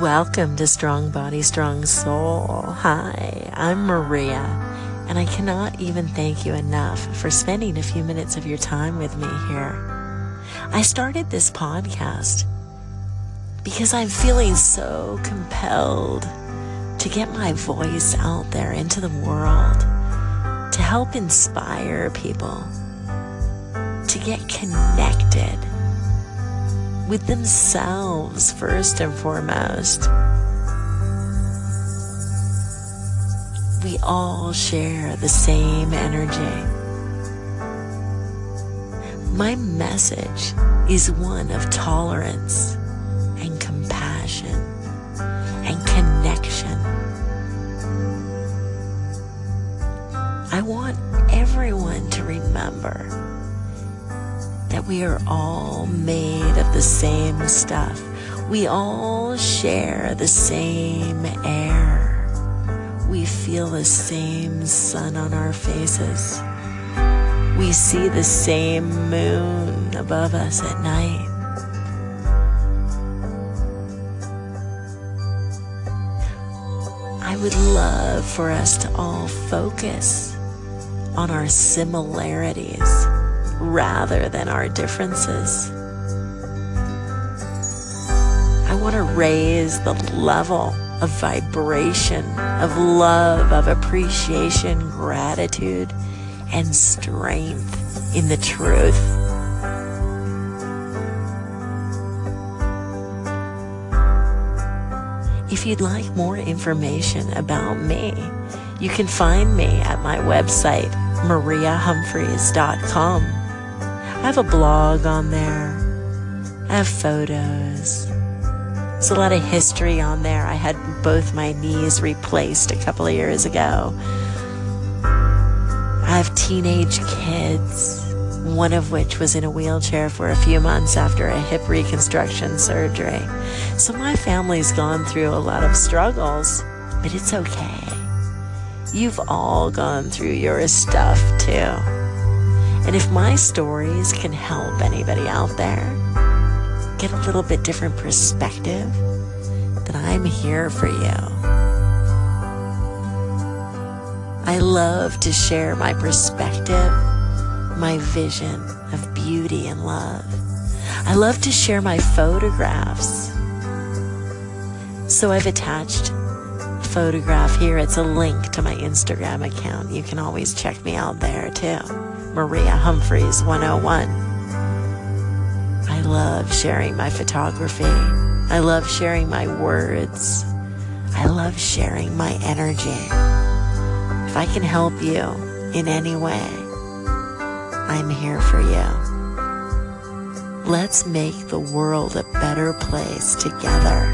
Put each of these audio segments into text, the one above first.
Welcome to Strong Body, Strong Soul. Hi, I'm Maria, and I cannot even thank you enough for spending a few minutes of your time with me here. I started this podcast because I'm feeling so compelled to get my voice out there into the world, to help inspire people, to get connected with themselves first and foremost. We all share the same energy. My message is one of tolerance we are all made of the same stuff. We all share the same air. We feel the same sun on our faces. We see the same moon above us at night. I would love for us to all focus on our similarities rather than our differences. I want to raise the level of vibration, of love, of appreciation, gratitude, and strength in the truth. If you'd like more information about me, you can find me at my website, mariahumphreys.com. I have a blog on there. I have photos. There's a lot of history on there. I had both my knees replaced a couple of years ago. I have teenage kids, one of which was in a wheelchair for a few months after a hip reconstruction surgery. So my family's gone through a lot of struggles, but it's okay. You've all gone through your stuff too. And if my stories can help anybody out there get a little bit different perspective, then I'm here for you. I love to share my perspective, my vision of beauty and love. I love to share my photographs. So I've attached a photograph here. It's a link to my Instagram account. You can always check me out there too. Maria Humphreys 101. I love sharing my photography. I love sharing my words. I love sharing my energy. If I can help you in any way, I'm here for you. Let's make the world a better place together.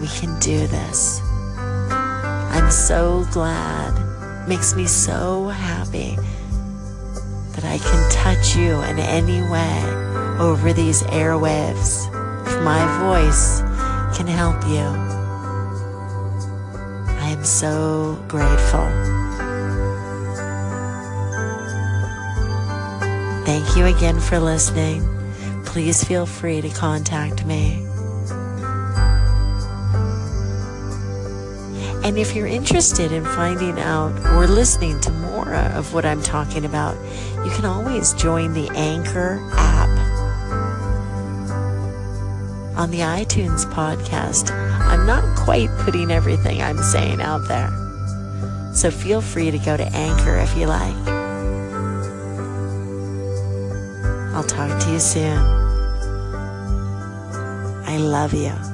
We can do this. I'm so glad makes me so happy that I can touch you in any way over these airwaves. If my voice can help you, I am so grateful. Thank you again for listening. Please feel free to contact me. And if you're interested in finding out or listening to more of what I'm talking about, you can always join the Anchor app. On the iTunes podcast, I'm not quite putting everything I'm saying out there. So feel free to go to Anchor if you like. I'll talk to you soon. I love you.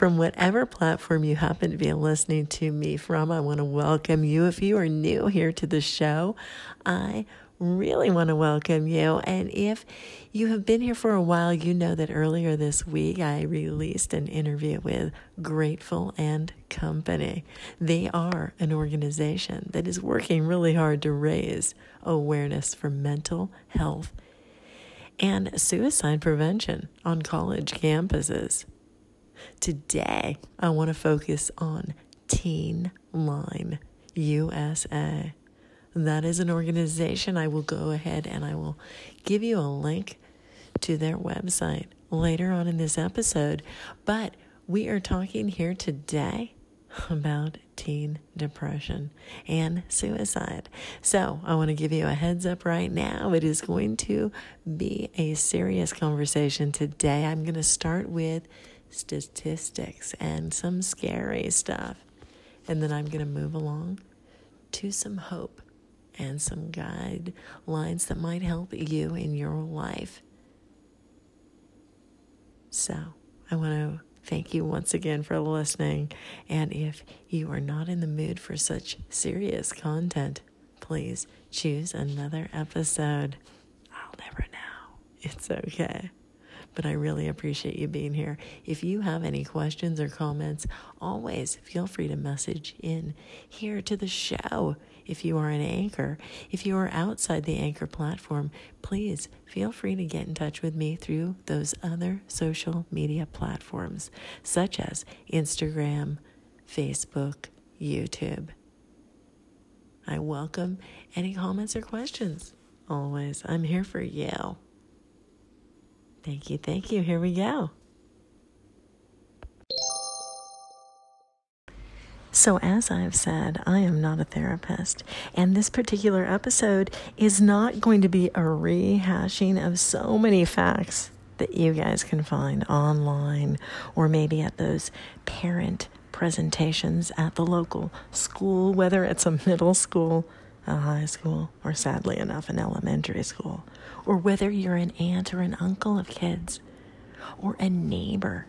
From whatever platform you happen to be listening to me from. I want to welcome you. If you are new here to the show, I really want to welcome you. And if you have been here for a while, you know that earlier this week I released an interview with Grateful and Company. They are an organization that is working really hard to raise awareness for mental health and suicide prevention on college campuses. Today, I want to focus on Teen Line USA. That is an organization. I will go ahead and I will give you a link to their website later on in this episode. But we are talking here today about teen depression and suicide. So, I want to give you a heads up right now. It is going to be a serious conversation today. I'm going to start with statistics and some scary stuff. And then I'm going to move along to some hope and some guidelines that might help you in your life. So, I want to thank you once again for listening. And if you are not in the mood for such serious content, please choose another episode. I'll never know. It's okay but I really appreciate you being here. If you have any questions or comments, always feel free to message in here to the show. If you are an anchor, if you are outside the anchor platform, please feel free to get in touch with me through those other social media platforms, such as Instagram, Facebook, YouTube. I welcome any comments or questions. Always, I'm here for you. Thank you, thank you. Here we go. So, as I've said, I am not a therapist, and this particular episode is not going to be a rehashing of so many facts that you guys can find online or maybe at those parent presentations at the local school, whether it's a middle school, a high school, or sadly enough, an elementary school or whether you're an aunt or an uncle of kids, or a neighbor.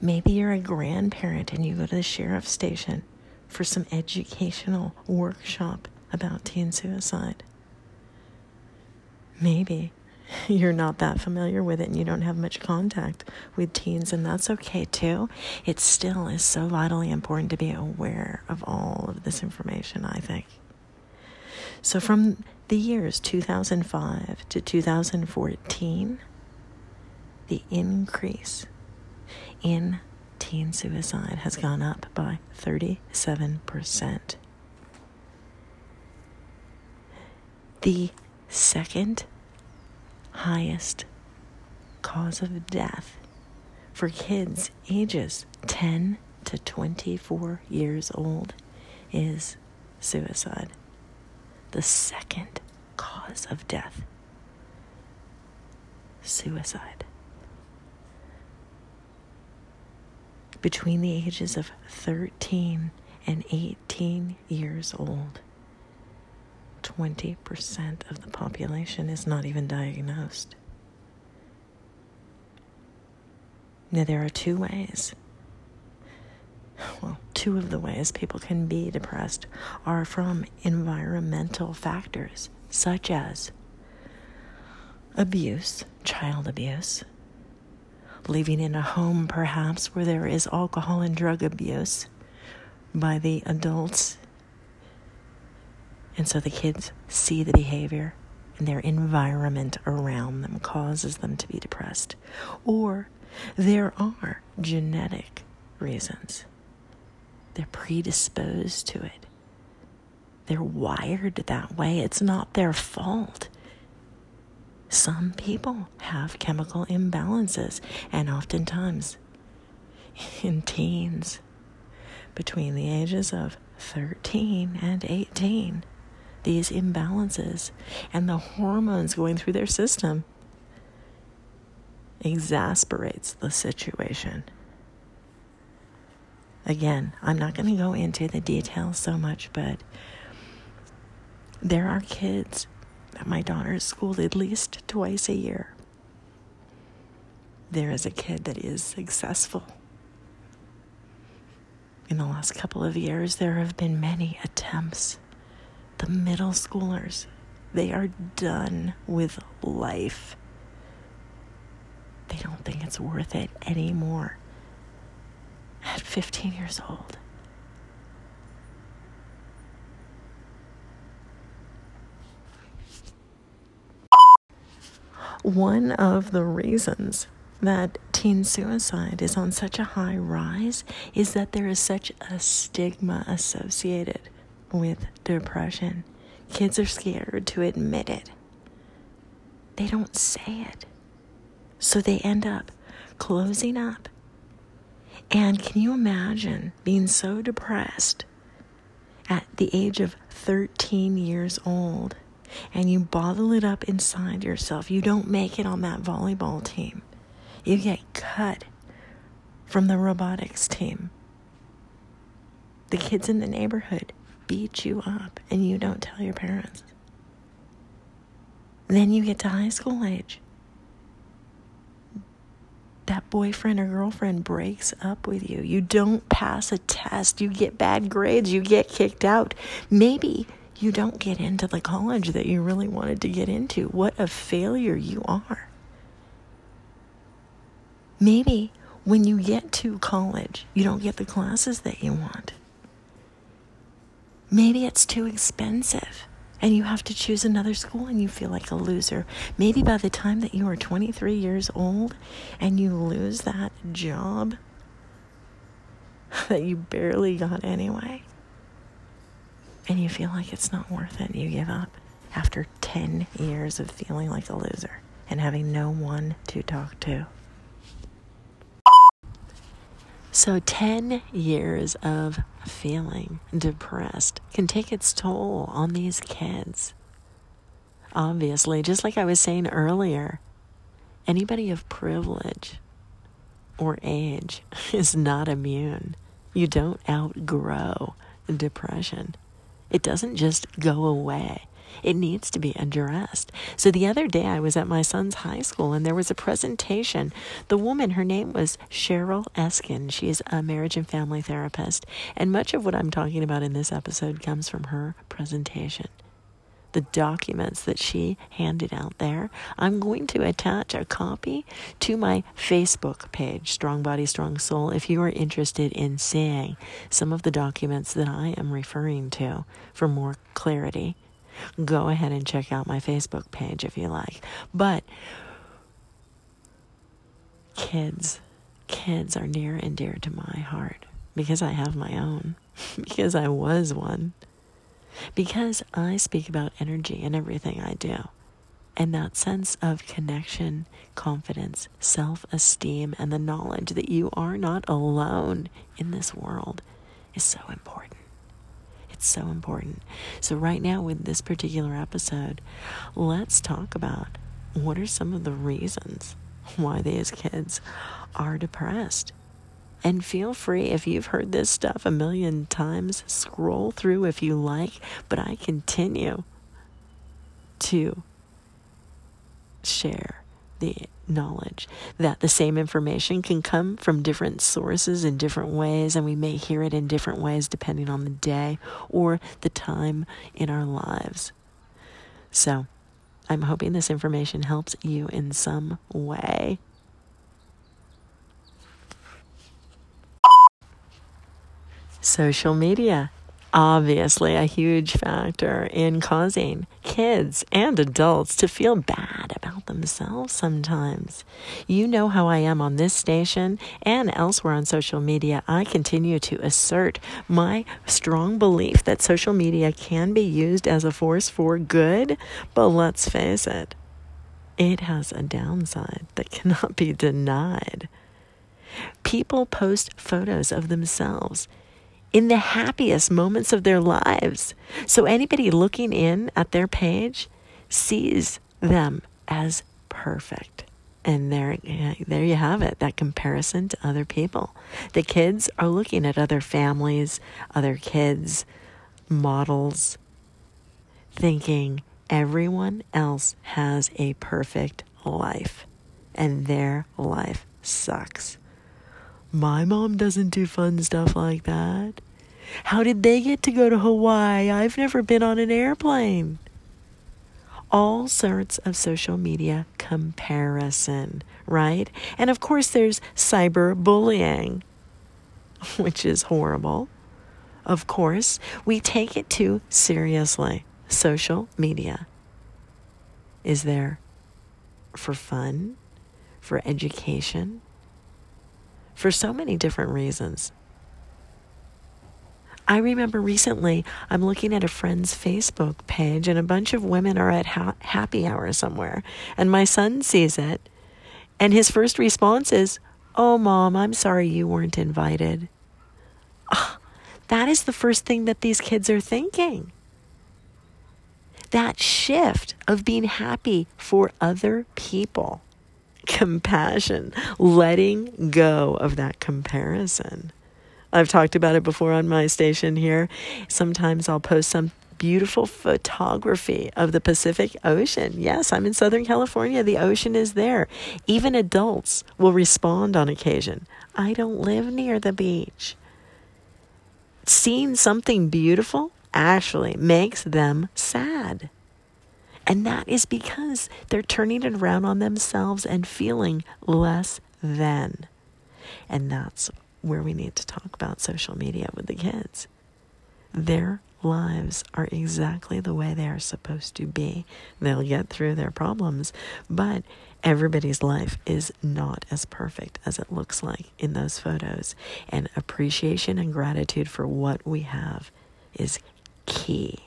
Maybe you're a grandparent and you go to the sheriff's station for some educational workshop about teen suicide. Maybe you're not that familiar with it and you don't have much contact with teens, and that's okay too. It still is so vitally important to be aware of all of this information, I think. So, from the years 2005 to 2014, the increase in teen suicide has gone up by 37%. The second highest cause of death for kids ages 10 to 24 years old is suicide the second cause of death suicide. Between the ages of 13 and 18 years old, 20% of the population is not even diagnosed. Now, there are two ways well, two of the ways people can be depressed are from environmental factors, such as abuse, child abuse, living in a home perhaps where there is alcohol and drug abuse by the adults. And so the kids see the behavior and their environment around them causes them to be depressed. Or there are genetic reasons they're predisposed to it. They're wired that way. It's not their fault. Some people have chemical imbalances, and oftentimes in teens, between the ages of 13 and 18, these imbalances and the hormones going through their system exasperates the situation. Again, I'm not going to go into the details so much, but there are kids at my daughter's school at least twice a year. There is a kid that is successful. In the last couple of years, there have been many attempts. The middle schoolers They are done with life. They don't think it's worth it anymore. At 15 years old. One of the reasons that teen suicide is on such a high rise is that there is such a stigma associated with depression. Kids are scared to admit it, they don't say it. So they end up closing up. And can you imagine being so depressed at the age of 13 years old and you bottle it up inside yourself? You don't make it on that volleyball team you get cut from the robotics team. The kids in the neighborhood beat you up and you don't tell your parents. Then you get to high school age. That boyfriend or girlfriend breaks up with you. You don't pass a test. You get bad grades. You get kicked out. Maybe you don't get into the college that you really wanted to get into. What a failure you are. Maybe when you get to college, you don't get the classes that you want. Maybe it's too expensive and you have to choose another school and you feel like a loser. Maybe by the time that you are 23 years old and you lose that job that you barely got anyway, and you feel like it's not worth it, you give up after 10 years of feeling like a loser and having no one to talk to. So, 10 years of feeling depressed can take its toll on these kids. Obviously, just like I was saying earlier, anybody of privilege or age is not immune. You don't outgrow depression, it doesn't just go away. It needs to be addressed. So the other day, I was at my son's high school and there was a presentation. The woman, her name was Cheryl Eskin. She is a marriage and family therapist. And much of what I'm talking about in this episode comes from her presentation the documents that she handed out there. I'm going to attach a copy to my Facebook page, Strong Body, Strong Soul, if you are interested in seeing some of the documents that I am referring to for more clarity go ahead and check out my Facebook page if you like. But kids, kids are near and dear to my heart because I have my own, because I was one, because I speak about energy in everything I do. And that sense of connection, confidence, self esteem, and the knowledge that you are not alone in this world is so important. It's so important. So, right now, with this particular episode, let's talk about what are some of the reasons why these kids are depressed. And feel free, if you've heard this stuff a million times, scroll through if you like, but I continue to share the knowledge that the same information can come from different sources in different ways, and we may hear it in different ways depending on the day or the time in our lives. So, I'm hoping this information helps you in some way. Social media obviously a huge factor in causing kids and adults to feel bad about themselves sometimes. You know how I am on this station and elsewhere on social media. I continue to assert my strong belief that social media can be used as a force for good, but let's face it, it has a downside that cannot be denied. People post photos of themselves in the happiest moments of their lives. So anybody looking in at their page sees them as perfect. And there, there you have it, that comparison to other people. The kids are looking at other families, other kids, models, thinking everyone else has a perfect life and their life sucks. My mom doesn't do fun stuff like that. How did they get to go to Hawaii? I've never been on an airplane. all sorts of social media comparison, right? And of course, there's cyberbullying, which is horrible. Of course, we take it too seriously. Social media is there for fun, for education, for so many different reasons. I remember recently I'm looking at a friend's Facebook page and a bunch of women are at ha- happy hour somewhere. And my son sees it. And his first response is, Oh, mom, I'm sorry you weren't invited. Oh, that is the first thing that these kids are thinking. That shift of being happy for other people, compassion, letting go of that comparison. I've talked about it before on my station here. Sometimes I'll post some beautiful photography of the Pacific Ocean. Yes, I'm in Southern California. The ocean is there. Even adults will respond on occasion. I don't live near the beach. Seeing something beautiful actually makes them sad. And that is because they're turning it around on themselves and feeling less than. And that's where we need to talk about social media with the kids. Their lives are exactly the way they are supposed to be. They'll get through their problems, but everybody's life is not as perfect as it looks like in those photos. And appreciation and gratitude for what we have is key.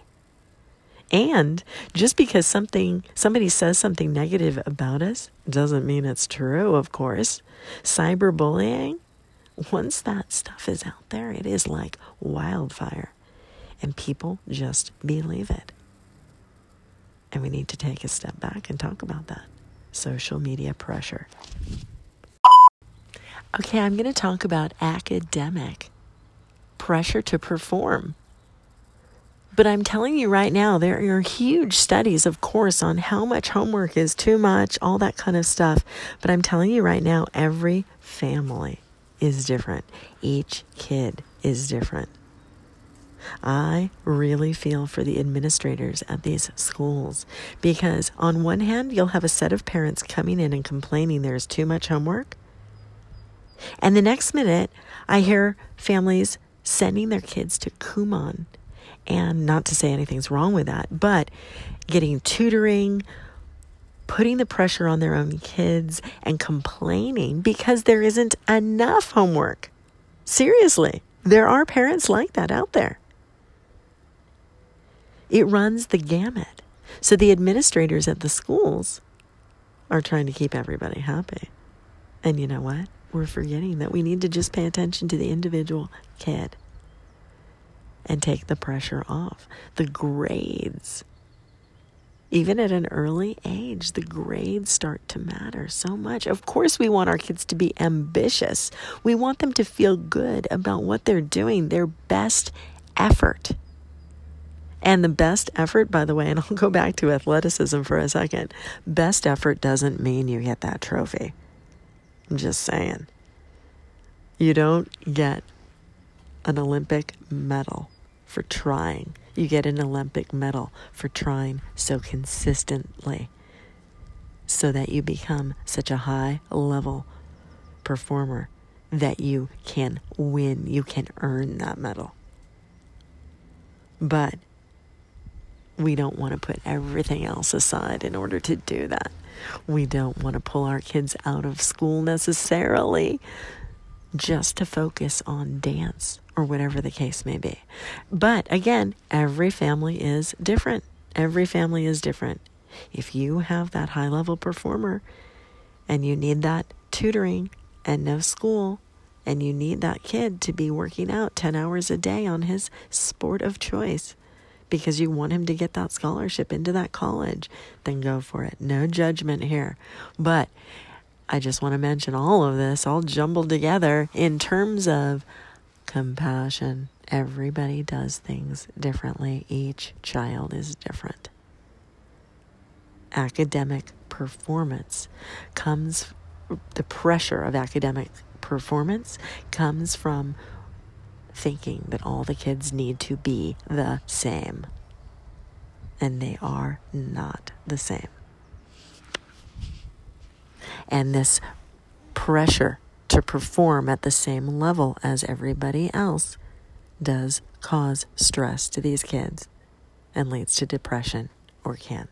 And just because something somebody says something negative about us doesn't mean it's true, of course. Cyberbullying once that stuff is out there, it is like wildfire. And people just believe it. And we need to take a step back and talk about that social media pressure. Okay, I'm going to talk about academic pressure to perform. But I'm telling you right now, there are huge studies, of course, on how much homework is too much, all that kind of stuff. But I'm telling you right now, every family is different. Each kid is different. I really feel for the administrators at these schools because, on one hand, you'll have a set of parents coming in and complaining there's too much homework. And the next minute, I hear families sending their kids to Kumon. And not to say anything's wrong with that, but getting tutoring, putting the pressure on their own kids and complaining because there isn't enough homework. Seriously, there are parents like that out there. It runs the gamut. So the administrators at the schools are trying to keep everybody happy. And you know what? We're forgetting that we need to just pay attention to the individual kid and take the pressure off. The grades even at an early age, the grades start to matter so much. Of course, we want our kids to be ambitious. We want them to feel good about what they're doing, their best effort. And the best effort, by the way, and I'll go back to athleticism for a second best effort doesn't mean you get that trophy. I'm just saying. You don't get an Olympic medal for trying you get an Olympic medal for trying so consistently so that you become such a high level performer that you can win, you can earn that medal. But we don't want to put everything else aside in order to do that. We don't want to pull our kids out of school necessarily just to focus on dance or whatever the case may be. But again, every family is different. Every family is different. If you have that high level performer and you need that tutoring and no school, and you need that kid to be working out 10 hours a day on his sport of choice because you want him to get that scholarship into that college, then go for it. No judgment here. But I just want to mention all of this all jumbled together in terms of compassion. Everybody does things differently, each child is different. Academic performance comes, the pressure of academic performance comes from thinking that all the kids need to be the same. and they are not the same. And this pressure to perform at the same level as everybody else does cause stress to these kids and leads to depression or can.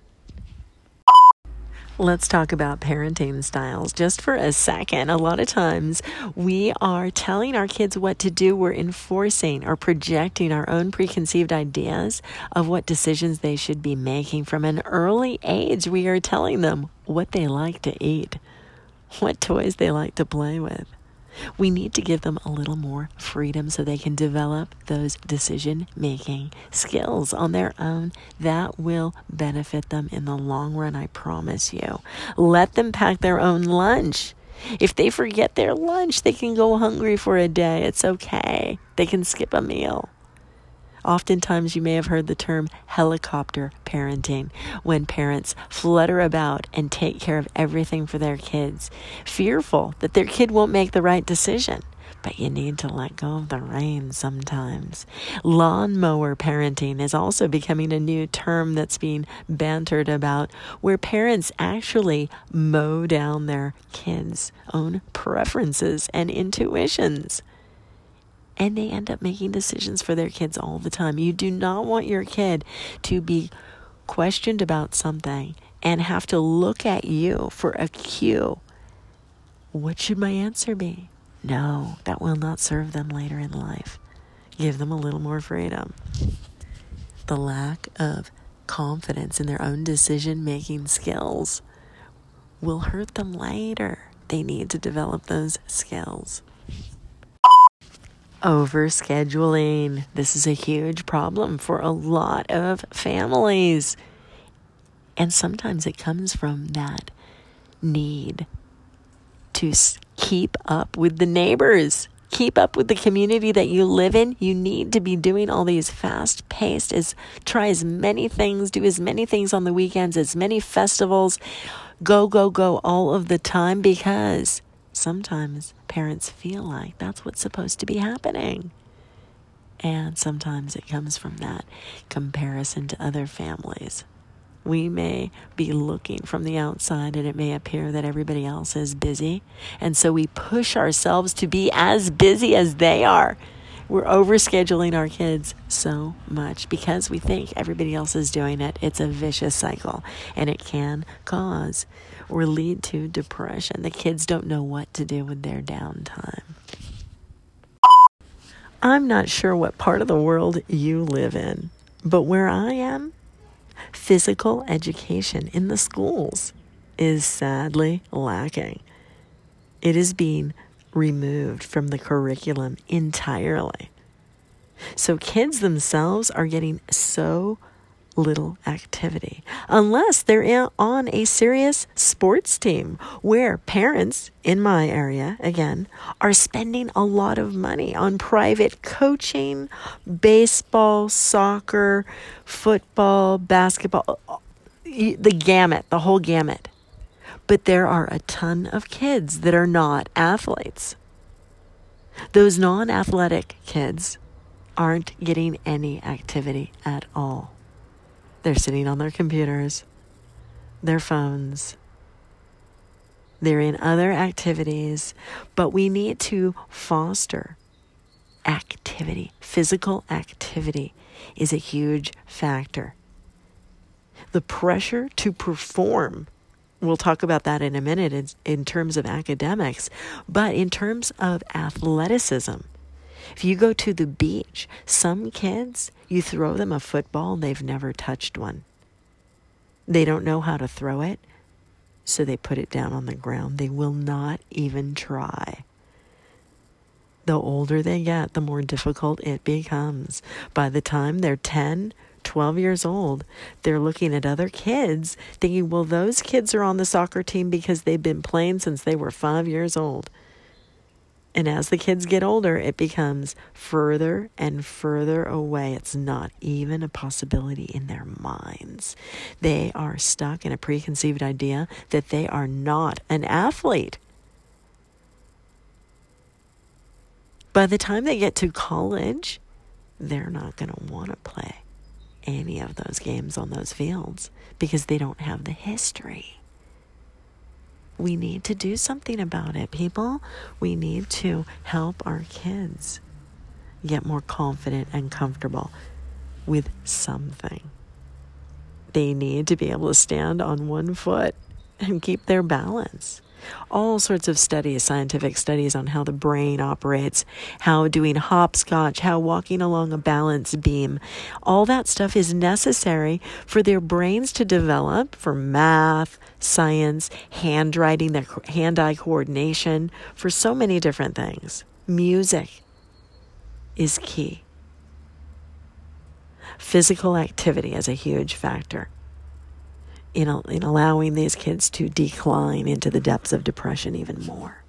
Let's talk about parenting styles just for a second. A lot of times we are telling our kids what to do, we're enforcing or projecting our own preconceived ideas of what decisions they should be making. From an early age, we are telling them what they like to eat, what toys they like to play with. We need to give them a little more freedom so they can develop those decision making skills on their own. That will benefit them in the long run, I promise you. Let them pack their own lunch. If they forget their lunch, they can go hungry for a day. It's okay. They can skip a meal. Oftentimes, you may have heard the term helicopter parenting when parents flutter about and take care of everything for their kids, fearful that their kid won't make the right decision. But you need to let go of the reins sometimes. Lawnmower parenting is also becoming a new term that's being bantered about, where parents actually mow down their kids' own preferences and intuitions and they end up making decisions for their kids all the time. You do not want your kid to be questioned about something and have to look at you for a cue. What should my answer be? No, that will not serve them later in life. Give them a little more freedom. The lack of confidence in their own decision making skills will hurt them later. They need to develop those skills. Overscheduling. This is a huge problem for a lot of families. And sometimes it comes from that need to keep up with the neighbors, keep up with the community that you live in. You need to be doing all these fast paced as try as many things, do as many things on the weekends, as many festivals, go, go, go all of the time because sometimes parents feel like that's what's supposed to be happening. And sometimes it comes from that comparison to other families. We may be looking from the outside and it may appear that everybody else is busy. And so we push ourselves to be as busy as they are. We're overscheduling our kids so much because we think everybody else is doing it. It's a vicious cycle and it can cause or lead to depression. The kids don't know what to do with their downtime. I'm not sure what part of the world you live in, but where I am, physical education in the schools is sadly lacking. It is being removed from the curriculum entirely. So kids themselves are getting so little activity. Unless they're on a serious sports team where parents in my area again are spending a lot of money on private coaching baseball soccer football basketball the gamut the whole gamut. But there are a ton of kids that are not athletes. Those non-athletic kids aren't getting any activity at all they're sitting on their computers, their phones, they're in other activities, but we need to foster activity. Physical activity is a huge factor. The pressure to perform, we'll talk about that in a minute in, in terms of academics, but in terms of athleticism, if you go to the beach, some kids, you throw them a football, they've never touched one. They don't know how to throw it, so they put it down on the ground. They will not even try. The older they get, the more difficult it becomes. By the time they're 10, 12 years old, they're looking at other kids thinking, well, those kids are on the soccer team because they've been playing since they were five years old. And as the kids get older, it becomes further and further away. It's not even a possibility in their minds. They are stuck in a preconceived idea that they are not an athlete. By the time they get to college, they're not going to want to play. any of those games on those fields because they don't have the history. We need to do something about it, people. We need to help our kids get more confident and comfortable with something. They need to be able to stand on one foot and keep their balance all sorts of studies, scientific studies on how the brain operates, how doing hopscotch, how walking along a balance beam. All that stuff is necessary for their brains to develop for math, science, handwriting, their hand eye coordination, for so many different things. Music is key. Physical activity is a huge factor in, in allowing these kids to decline into the depths of depression even more.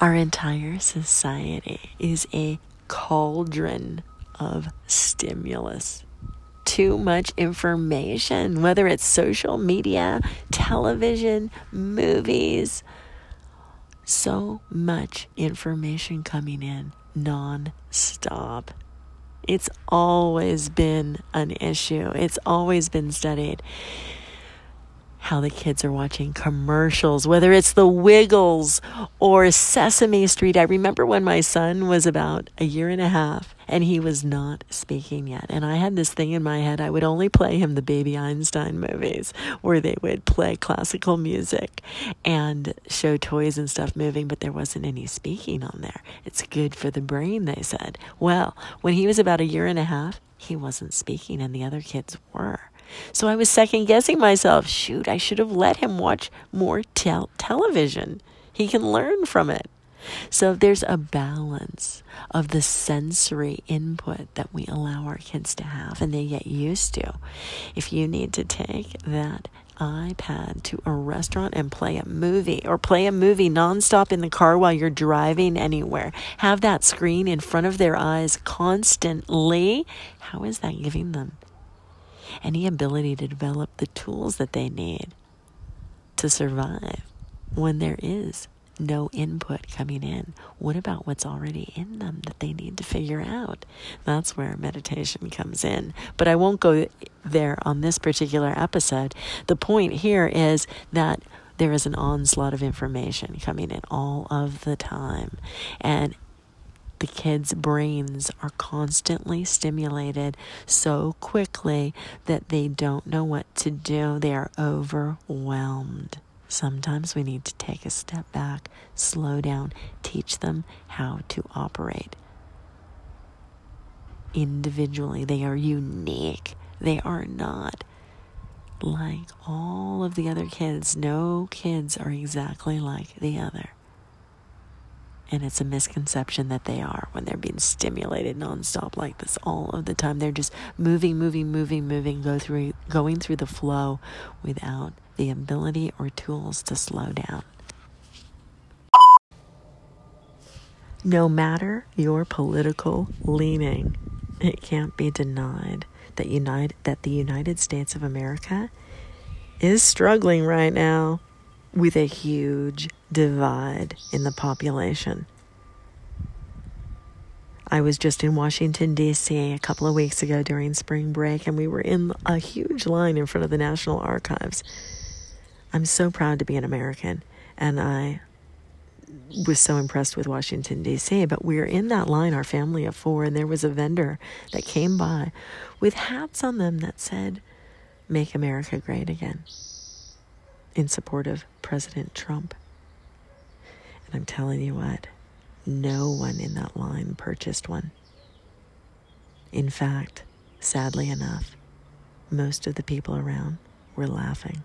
Our entire society is a cauldron of stimulus. Too much information, whether it's social media, television, movies, so much information coming in non stop. It's always been an issue, it's always been studied. How the kids are watching commercials, whether it's the Wiggles or Sesame Street. I remember when my son was about a year and a half and he was not speaking yet. And I had this thing in my head I would only play him the Baby Einstein movies where they would play classical music and show toys and stuff moving, but there wasn't any speaking on there. It's good for the brain, they said. Well, when he was about a year and a half, he wasn't speaking and the other kids were. So I was second guessing myself. Shoot, I should have let him watch more tel- television. He can learn from it. So there's a balance of the sensory input that we allow our kids to have and they get used to. If you need to take that iPad to a restaurant and play a movie or play a movie nonstop in the car while you're driving anywhere, have that screen in front of their eyes constantly, how is that giving them any ability to develop the tools that they need to survive when there is no input coming in. What about what's already in them that they need to figure out? That's where meditation comes in. But I won't go there on this particular episode. The point here is that there is an onslaught of information coming in all of the time. And the kids' brains are constantly stimulated so quickly that they don't know what to do. They are overwhelmed. Sometimes we need to take a step back, slow down, teach them how to operate. Individually, they are unique. They are not like all of the other kids. No kids are exactly like the other. And it's a misconception that they are when they're being stimulated nonstop like this all of the time. They're just moving, moving, moving, moving, go through going through the flow without the ability or tools to slow down. No matter your political leaning, it can't be denied that United that the United States of America is struggling right now with a huge divide in the population. I was just in Washington, D.C. a couple of weeks ago during spring break, and we were in a huge line in front of the National Archives. I'm so proud to be an American, and I was so impressed with Washington, D.C. But we were in that line, our family of four, and there was a vendor that came by with hats on them that said, Make America Great Again in support of President Trump. And I'm telling you what, no one in that line purchased one. In fact, sadly enough, most of the people around were laughing.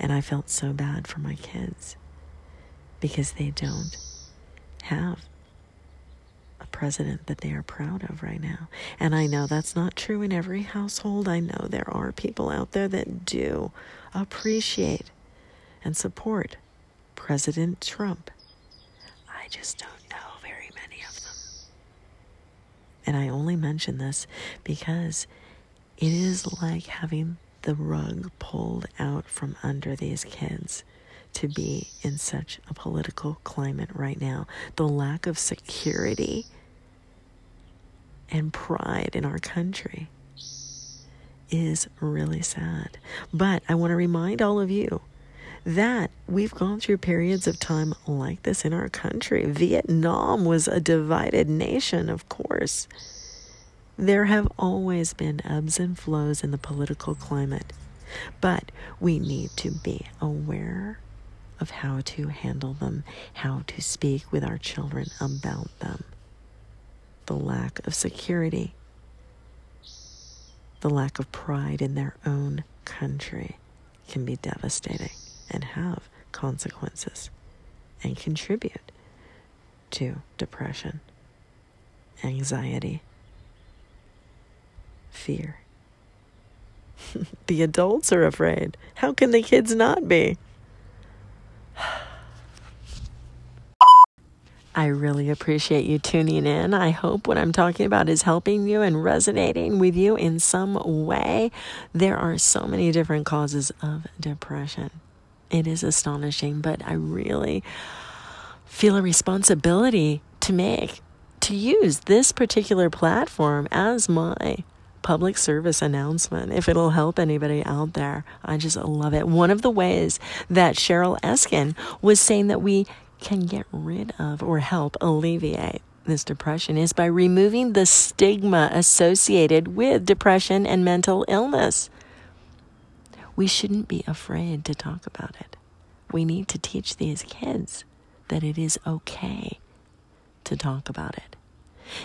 And I felt so bad for my kids because they don't have a president that they are proud of right now. And I know that's not true in every household. I know there are people out there that do appreciate and support President Trump. I just don't know very many of them. And I only mention this because it is like having the rug pulled out from under these kids to be in such a political climate right now. The lack of security and pride in our country is really sad. But I want to remind all of you that we've gone through periods of time like this in our country. Vietnam was a divided nation, of course. There have always been ebbs and flows in the political climate, but we need to be aware of how to handle them, how to speak with our children about them. The lack of security, the lack of pride in their own country can be devastating and have consequences and contribute to depression, anxiety, fear. the adults are afraid. How can the kids not be? I really appreciate you tuning in. I hope what I'm talking about is helping you and resonating with you in some way. There are so many different causes of depression. It is astonishing, but I really feel a responsibility to make, to use this particular platform as my public service announcement. If it'll help anybody out there, I just love it. One of the ways that Cheryl Eskin was saying that we can get rid of or help alleviate this depression is by removing the stigma associated with depression and mental illness we shouldn't be afraid to talk about it. We need to teach these kids that it is okay to talk about it.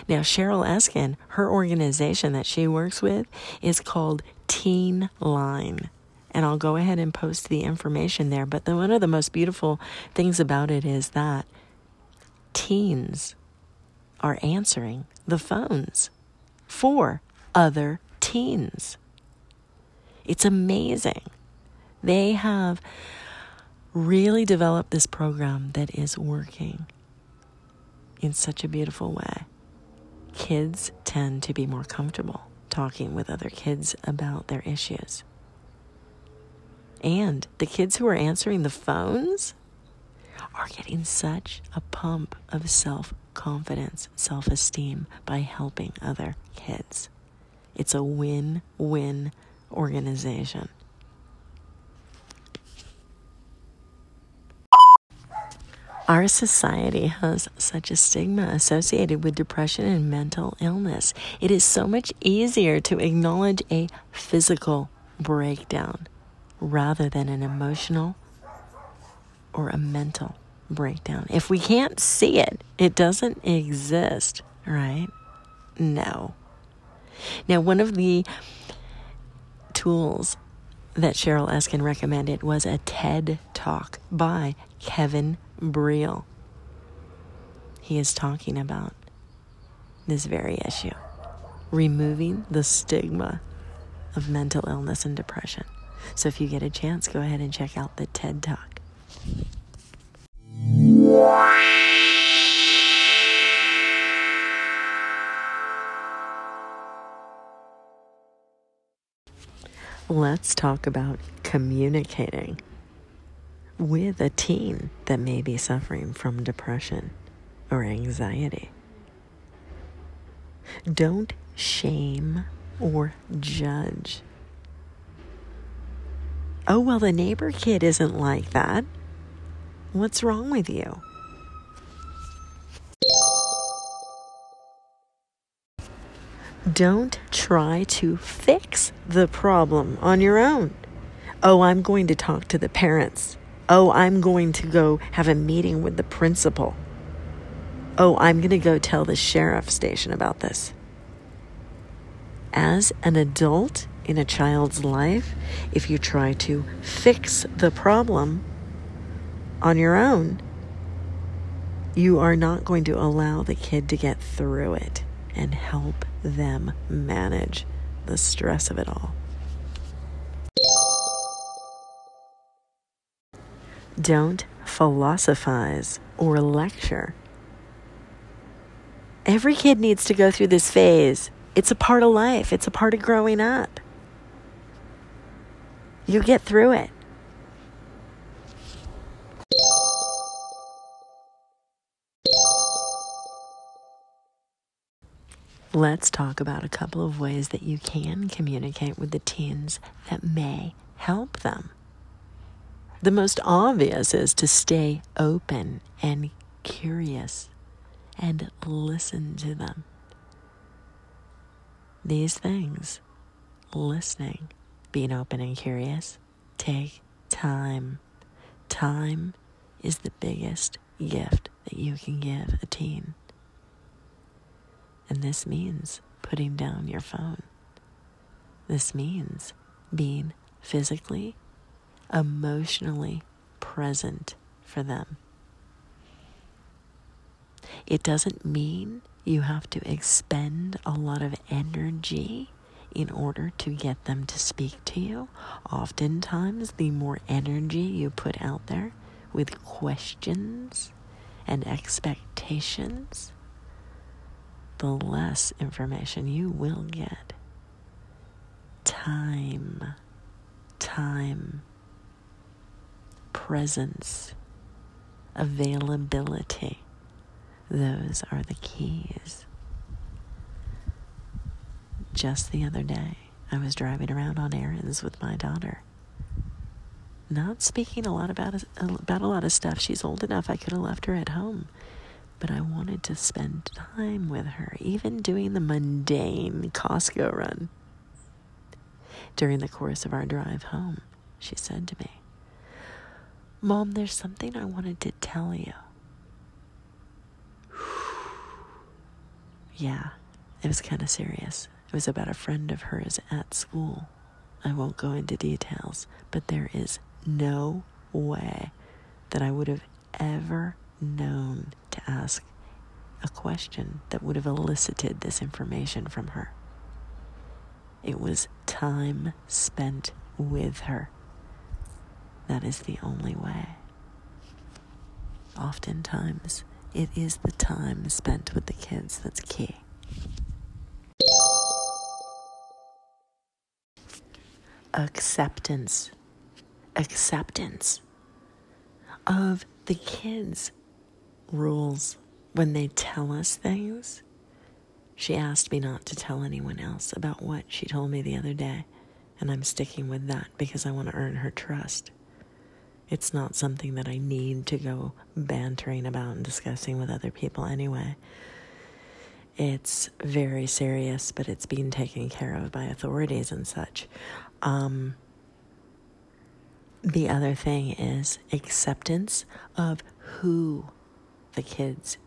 Now, Cheryl Eskin, her organization that she works with is called Teen Line. And I'll go ahead and post the information there. But the, one of the most beautiful things about it is that teens are answering the phones for other teens. It's amazing. They have really developed this program that is working in such a beautiful way. Kids tend to be more comfortable talking with other kids about their issues. And the kids who are answering the phones are getting such a pump of self confidence, self esteem by helping other kids. It's a win win organization. Our society has such a stigma associated with depression and mental illness. It is so much easier to acknowledge a physical breakdown rather than an emotional or a mental breakdown. If we can't see it, it doesn't exist, right? No. Now, one of the tools that Cheryl Eskin recommended was a TED talk by Kevin Breel. He is talking about this very issue removing the stigma of mental illness and depression. So if you get a chance, go ahead and check out the TED Talk. Let's talk about communicating with a teen that may be suffering from depression or anxiety. Don't shame or judge. Oh, well, the neighbor kid isn't like that. What's wrong with you? Don't try to fix the problem on your own. Oh, I'm going to talk to the parents. Oh, I'm going to go have a meeting with the principal. Oh, I'm going to go tell the sheriff station about this. As an adult in a child's life, if you try to fix the problem on your own, you are not going to allow the kid to get through it and help them manage the stress of it all. Don't philosophize or lecture. Every kid needs to go through this phase. It's a part of life, it's a part of growing up. You get through it. Let's talk about a couple of ways that you can communicate with the teens that may help them. The most obvious is to stay open and curious and listen to them. These things, listening, being open and curious, take time. Time is the biggest gift that you can give a teen. And this means putting down your phone. This means being physically, emotionally present for them. It doesn't mean you have to expend a lot of energy in order to get them to speak to you. Oftentimes, the more energy you put out there with questions and expectations, the less information you will get. Time, time, presence, availability. Those are the keys. Just the other day, I was driving around on errands with my daughter. Not speaking a lot about about a lot of stuff. She's old enough I could have left her at home, but I wanted to spend time with her, even doing the mundane Costco run. During the course of our drive home, she said to me, "Mom, there's something I wanted to tell you." yeah, it was kind of serious. It was about a friend of hers at school. I won't go into details, but there is no way that I would have ever known to ask a question that would have elicited this information from her. It was time spent with her. That is the only way. Oftentimes, it is the time spent with the kids that's key. Acceptance. Acceptance of the kids' rules when they tell us things. She asked me not to tell anyone else about what she told me the other day, and I'm sticking with that because I want to earn her trust. It's not something that I need to go bantering about and discussing with other people anyway. It's very serious, but it's being taken care of by authorities and such. Um, the other thing is acceptance of who the kids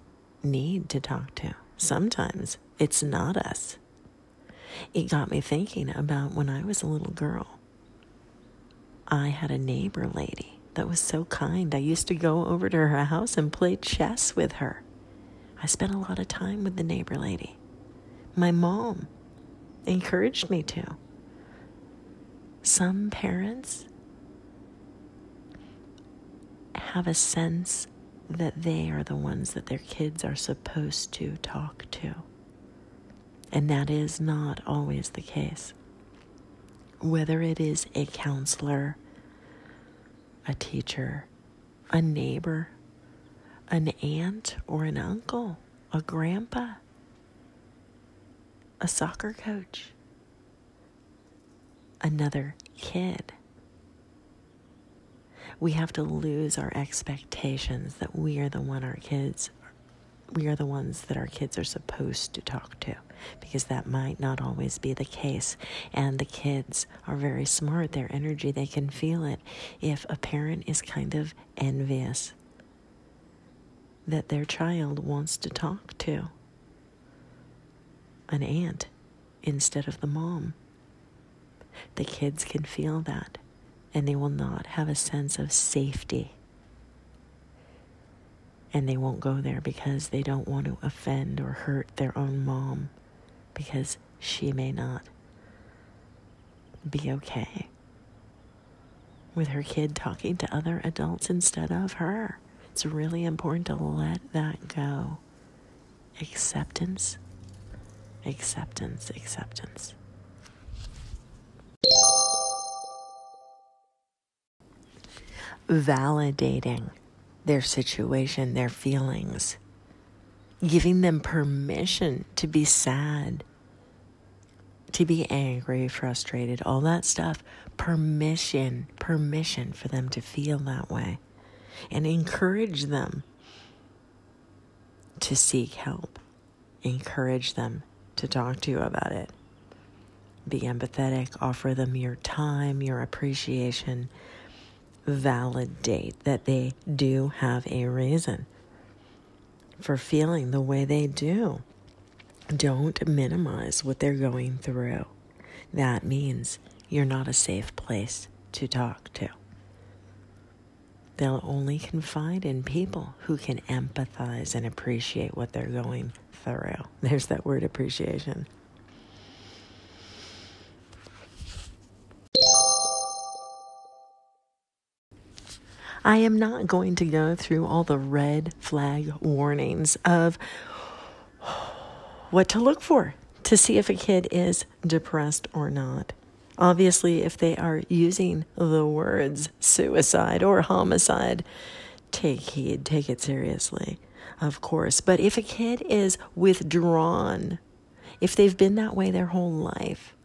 need to talk to. Sometimes it's not us. It got me thinking about when I was a little girl. I had a neighbor lady that was so kind. I used to go over to her house and play chess with her. I spent a lot of time with the neighbor lady. My mom encouraged me to. Some parents have a sense that they are the ones that their kids are supposed to talk to. And that is not always the case. Whether it is a counselor, a teacher, a neighbor, an aunt or an uncle, a grandpa, a soccer coach, another kid. We have to lose our expectations that we are the one our kids we are the ones that our kids are supposed to talk to because that might not always be the case. And the kids are very smart. Their energy, they can feel it. If a parent is kind of envious that their child wants to talk to an aunt instead of the mom, the kids can feel that and they will not have a sense of safety and they won't go there because they don't want to offend or hurt their own mom because she may not be okay with her kid talking to other adults instead of her. It's really important to let that go. Acceptance, acceptance, acceptance. Validating their situation, their feelings. giving them permission to be sad, to be angry, frustrated, all that stuff. Permission, permission for them to feel that way. And encourage them to seek help. Encourage them to talk to you about it. Be empathetic, offer them your time, your appreciation. Validate that they do have a reason for feeling the way they do. Don't minimize what they're going through. That means you're not a safe place to talk to. They'll only confide in people who can empathize and appreciate what they're going through. There's that word appreciation. I am not going to go through all the red flag warnings of what to look for to see if a kid is depressed or not. Obviously, if they are using the words suicide or homicide, take heed, take it seriously, of course. But if a kid is withdrawn, if they've been that way their whole life,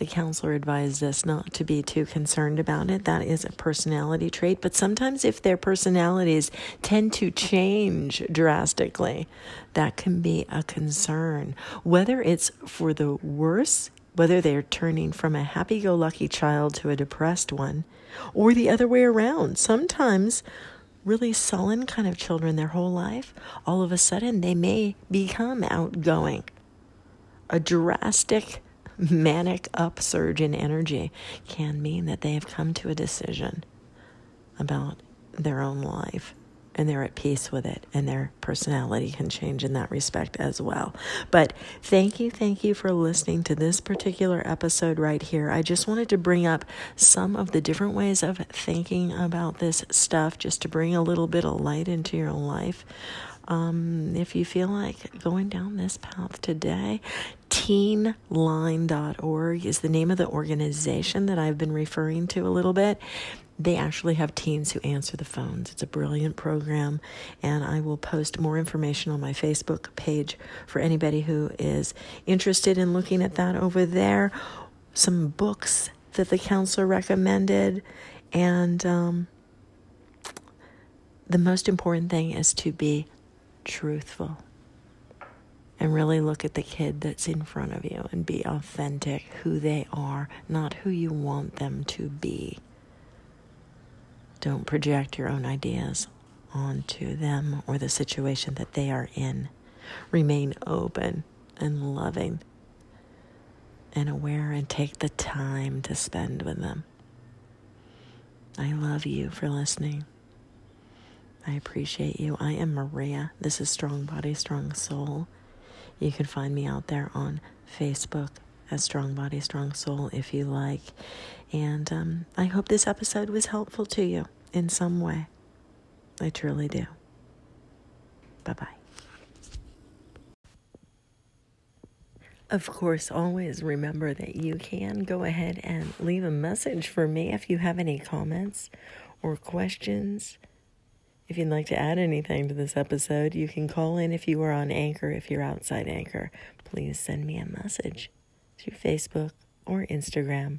the counselor advised us not to be too concerned about it. That is a personality trait. But sometimes, if their personalities tend to change drastically, that can be a concern. Whether it's for the worse whether they're turning from a happy go lucky child to a depressed one, or the other way around. Sometimes, really sullen kind of children their whole life, all of a sudden they may become outgoing. A drastic manic upsurge in energy can mean that they have come to a decision about their own life and they're at peace with it, and their personality can change in that respect as well. But thank you, thank you for listening to this particular episode right here. I just wanted to bring up some of the different ways of thinking about this stuff just to bring a little bit of light into your life. Um, if you feel like going down this path today, teenline.org is the name of the organization that I've been referring to a little bit they actually have teens who answer the phones. It's a brilliant program, and I will post more information on my Facebook page for anybody who is interested in looking at that over there. Some books that the counselor recommended, and um, the most important thing is to be truthful and really look at the kid that's in front of you and be authentic who they are, not who you want them to be. Don't project your own ideas onto them or the situation that they are in. Remain open and loving and aware and take the time to spend with them. I love you for listening. I appreciate you. I am Maria. This is Strong Body, Strong Soul. You can find me out there on Facebook as Strong Body, Strong Soul if you like. And um, I hope this episode was helpful to you in some way. I truly do. Bye bye. Of course, always remember that you can go ahead and leave a message for me if you have any comments or questions. If you'd like to add anything to this episode, you can call in if you are on Anchor. If you're outside Anchor, please send me a message through Facebook or Instagram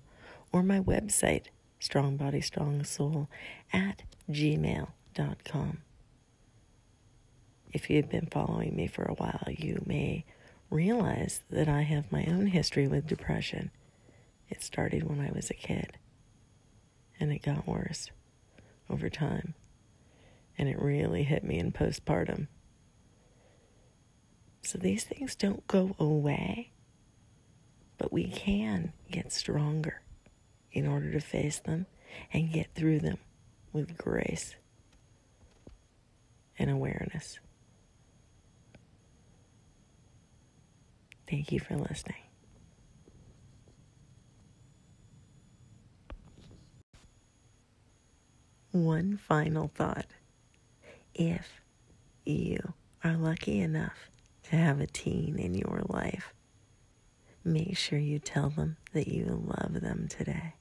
or my website, Strong Body, Strong Soul at gmail.com. If you've been following me for a while, you may realize that I have my own history with depression. It started when I was a kid, and it got worse over time, and it really hit me in postpartum. So these things don't go away, but we can get stronger in order to face them and get through them with grace and awareness. Thank you for listening. One final thought. If you are lucky enough to have a teen in your life, make sure you tell them that you love them today.